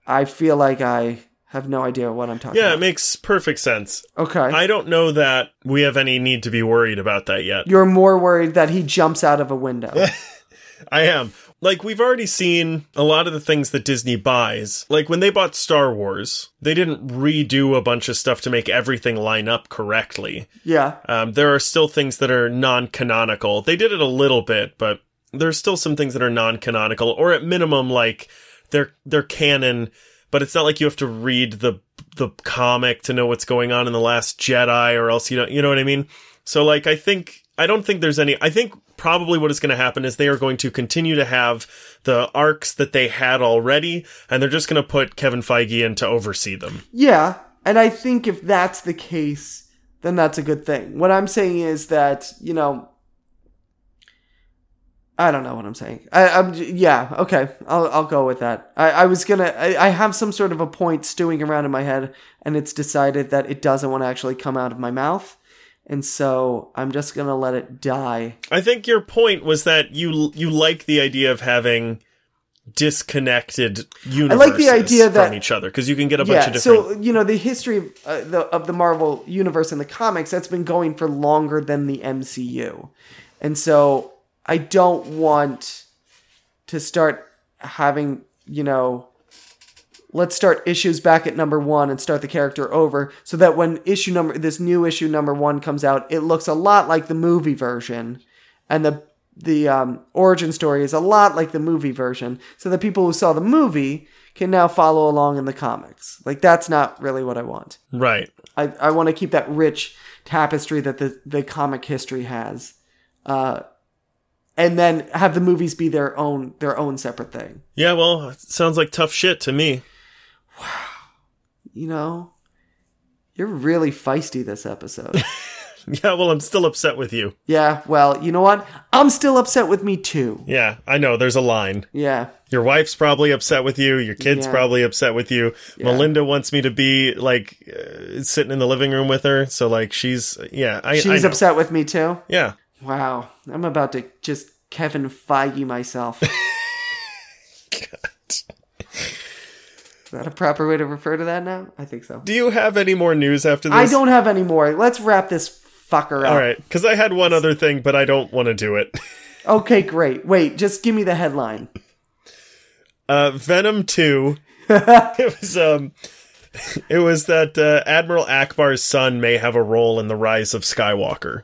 I feel like I have no idea what I'm talking Yeah, about. it makes perfect sense. Okay. I don't know that we have any need to be worried about that yet. You're more worried that he jumps out of a window. I am. Like, we've already seen a lot of the things that Disney buys. Like, when they bought Star Wars, they didn't redo a bunch of stuff to make everything line up correctly. yeah. Um, there are still things that are non canonical. They did it a little bit, but there's still some things that are non canonical, or at minimum, like, they're, they're canon, but it's not like you have to read the the comic to know what's going on in the Last Jedi, or else you don't. You know what I mean? So like, I think I don't think there's any. I think probably what is going to happen is they are going to continue to have the arcs that they had already, and they're just going to put Kevin Feige in to oversee them. Yeah, and I think if that's the case, then that's a good thing. What I'm saying is that you know, I don't know what I'm saying. I, I'm yeah okay. I'll I'll go with that. I, I was gonna. I, I have some sort of a point stewing around in my head, and it's decided that it doesn't want to actually come out of my mouth, and so I'm just gonna let it die. I think your point was that you you like the idea of having disconnected universes I like the idea that- from each other because you can get a bunch yeah, of different. so you know the history of, uh, the, of the Marvel universe in the comics that's been going for longer than the MCU, and so I don't want to start having you know. Let's start issues back at number one and start the character over, so that when issue number this new issue number one comes out, it looks a lot like the movie version, and the the um, origin story is a lot like the movie version, so that people who saw the movie can now follow along in the comics. Like that's not really what I want. right. I, I want to keep that rich tapestry that the, the comic history has, uh, and then have the movies be their own their own separate thing. Yeah, well, sounds like tough shit to me. Wow. You know, you're really feisty this episode. Yeah, well, I'm still upset with you. yeah, well, you know what? I'm still upset with me too. Yeah, I know. There's a line. Yeah, Your wife's probably upset with you. Your kid's Yeah. probably upset with you. Melinda wants me to be like uh, sitting in the living room with her. So like she's yeah. I, I she's know. upset with me too. Yeah. Wow, I'm about to just Kevin Feige myself. Is that a proper way to refer to that now? I think so. Do you have any more news after this? I don't have any more. Let's wrap this fucker up. All right, because I had one other thing, but I don't want to do it. Okay, great. Wait, just give me the headline. Uh, Venom Two. it was um, it was that uh, Admiral Ackbar's son may have a role in the rise of Skywalker.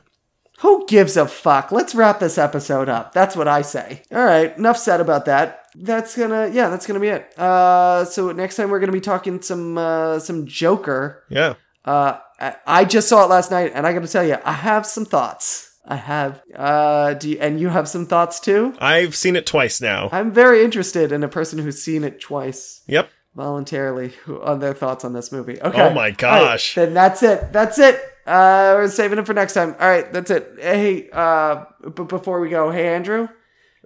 Who gives a fuck? Let's wrap this episode up. That's what I say. All right, enough said about that. That's gonna, yeah, that's gonna be it. Uh, so next time we're gonna be talking some, uh, some Joker. Yeah. Uh, I- I just saw it last night, and I got to tell you, I have some thoughts. I have. Uh, do you, and you have some thoughts too? I've seen it twice now. I'm very interested in a person who's seen it twice Yep. voluntarily who, on their thoughts on this movie. Okay. Oh my gosh. right, then that's it. That's it. Uh, we're saving it for next time. All right, that's it. Hey, uh, but before we go, hey Andrew.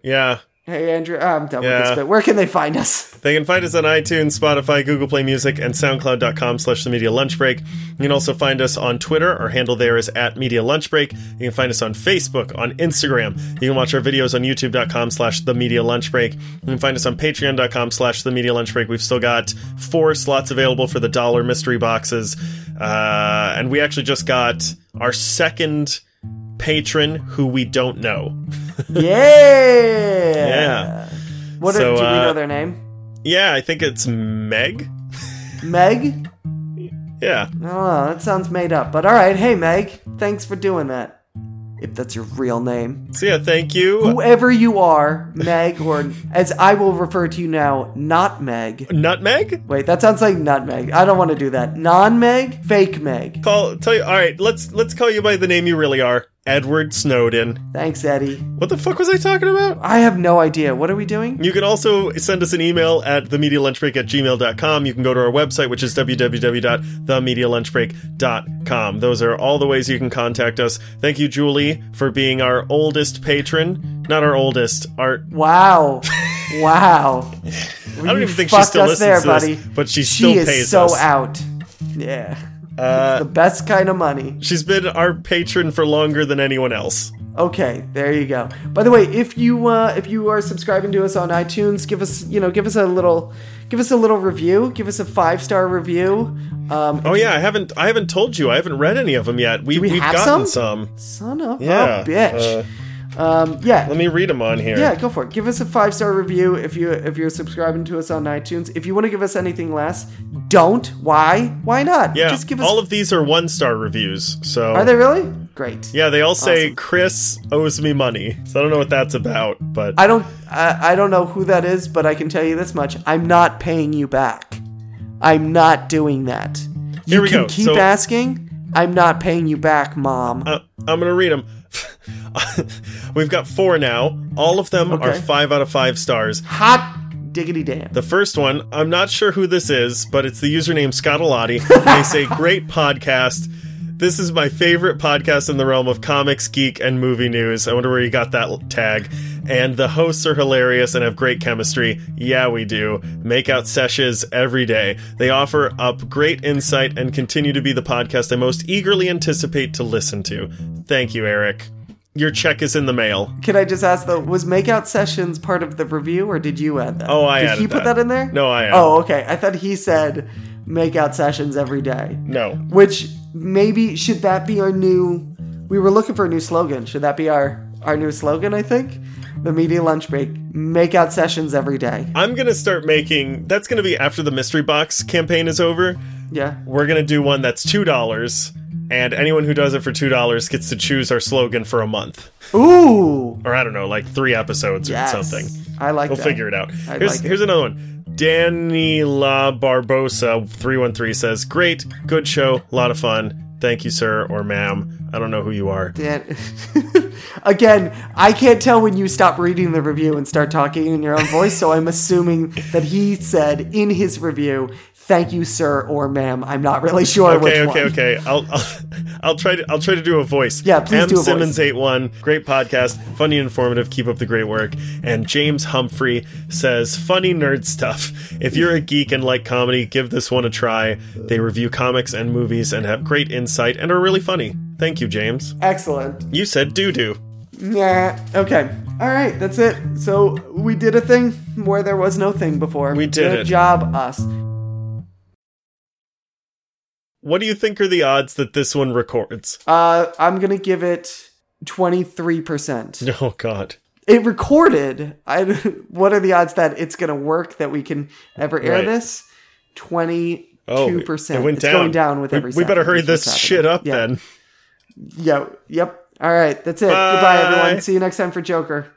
Yeah. Hey Andrew, I'm done with this bit. Where can they find us? They can find us on iTunes, Spotify, Google Play Music, and SoundCloud.com slash The Media Lunch Break. You can also find us on Twitter. Our handle there is at Media Lunch Break. You can find us on Facebook, on Instagram. You can watch our videos on YouTube.com slash The Media Lunch Break. You can find us on Patreon.com slash The Media Lunch Break. We've still got four slots available for the dollar mystery boxes. Uh, and we actually just got our second patron who we don't know. Yeah. Yeah. What So, are, do we uh, know their name? Yeah, I think it's Meg. Meg? Yeah. I. That sounds made up. But all right. Hey, Meg. Thanks for doing that. If that's your real name. So yeah, thank you. Whoever you are, Meg, or as I will refer to you now, not Meg. Nutmeg? Wait, that sounds like nutmeg. I don't want to do that. Non Meg? Fake Meg. Call tell you all right, let's let's call you by the name you really are. Edward Snowden. Thanks, Eddie. What the fuck was I talking about? I have no idea. What are we doing? You can also send us an email at themedialunchbreak at gmail.com. You can go to our website, which is www.themedialunchbreak.com. Those are all the ways you can contact us. Thank you, Julie, for being our oldest patron. Not our oldest, our Wow. Wow. I don't even think she still listens there, to this, buddy. but she She still is pays so us. out. Yeah. Uh, the best kind of money. she's been our patron for longer than anyone else. Okay, there you go. By the way, if you uh, if you are subscribing to us on iTunes, give us you know give us a little give us a little review. Give us a five star review. Um, Oh yeah, I haven't I haven't told you. I haven't read any of them yet. We, we we've have gotten some? some. son of Yeah. a bitch. uh, um, yeah. let me read them on here. Yeah, go for it. Give us a five star review if you if you're subscribing to us on iTunes. If you want to give us anything less, don't. Why? Why not? Yeah, Just give us. all of these are one star reviews. So are they really? Great. Yeah, they all say Awesome. Chris owes me money. So I don't know what that's about, but I don't. I, I don't know who that is, but I can tell you this much: I'm not paying you back. I'm not doing that. You Here we can go. keep So- asking. I'm not paying you back, mom. Uh, I'm gonna read them. We've got four now. All of them are five out of five stars. Hot diggity damn. The first one, I'm not sure who this is, but it's the username Scotolati. they say, "Great podcast." This is my favorite podcast in the realm of comics, geek, and movie news. I wonder where you got that tag. And the hosts are hilarious and have great chemistry. Yeah, we do. Make out sessions every day. They offer up great insight and continue to be the podcast I most eagerly anticipate to listen to. Thank you, Eric. Your check is in the mail. Can I just ask though, was makeout sessions part of the review or did you add that? Oh, I did he put that. that in there? No, I oh, added Oh, okay. I thought he said makeout sessions every day. No. Which maybe should that be our new we were looking for a new slogan. Should that be our our new slogan, I think? The media lunch break. Makeout sessions every day. I'm gonna start making. That's gonna be after the mystery box campaign is over. Yeah. We're gonna do one that's two dollars, and anyone who does it for two dollars gets to choose our slogan for a month, Ooh. or I don't know, like three episodes or something. I like We'll that. figure it out. I Here's like it. here's another one. Danny La Barbosa three one three says, "Great, good show, a lot of fun. Thank you, sir or ma'am. I don't know who you are. Dan- Again, I can't tell when you stop reading the review and start talking in your own voice, so I'm assuming that he said in his review, "Thank you, sir or ma'am." I'm not really sure which Okay, okay, one. okay. I'll, I'll I'll try to I'll try to do a voice. Yeah, please M do a voice. Simmons eight one, great podcast, funny informative. Keep up the great work. And James Humphrey says, funny nerd stuff. If you're a geek and like comedy, give this one a try. They review comics and movies and have great insight and are really funny. Thank you, James. Excellent. You said doo doo. Yeah. Okay. All right. That's it. So we did a thing where there was no thing before. We did Good it. job, us. What do you think are the odds that this one records? Uh, I'm gonna give it twenty three percent. Oh God. It recorded. I. What are the odds that it's gonna work? That we can ever air Right. this? Twenty Oh, two it percent. went it's down. going down with We, every. we better hurry this shit up Yeah. then. Yeah. Yep. All right. That's it. Bye. Goodbye, everyone. See you next time for Joker.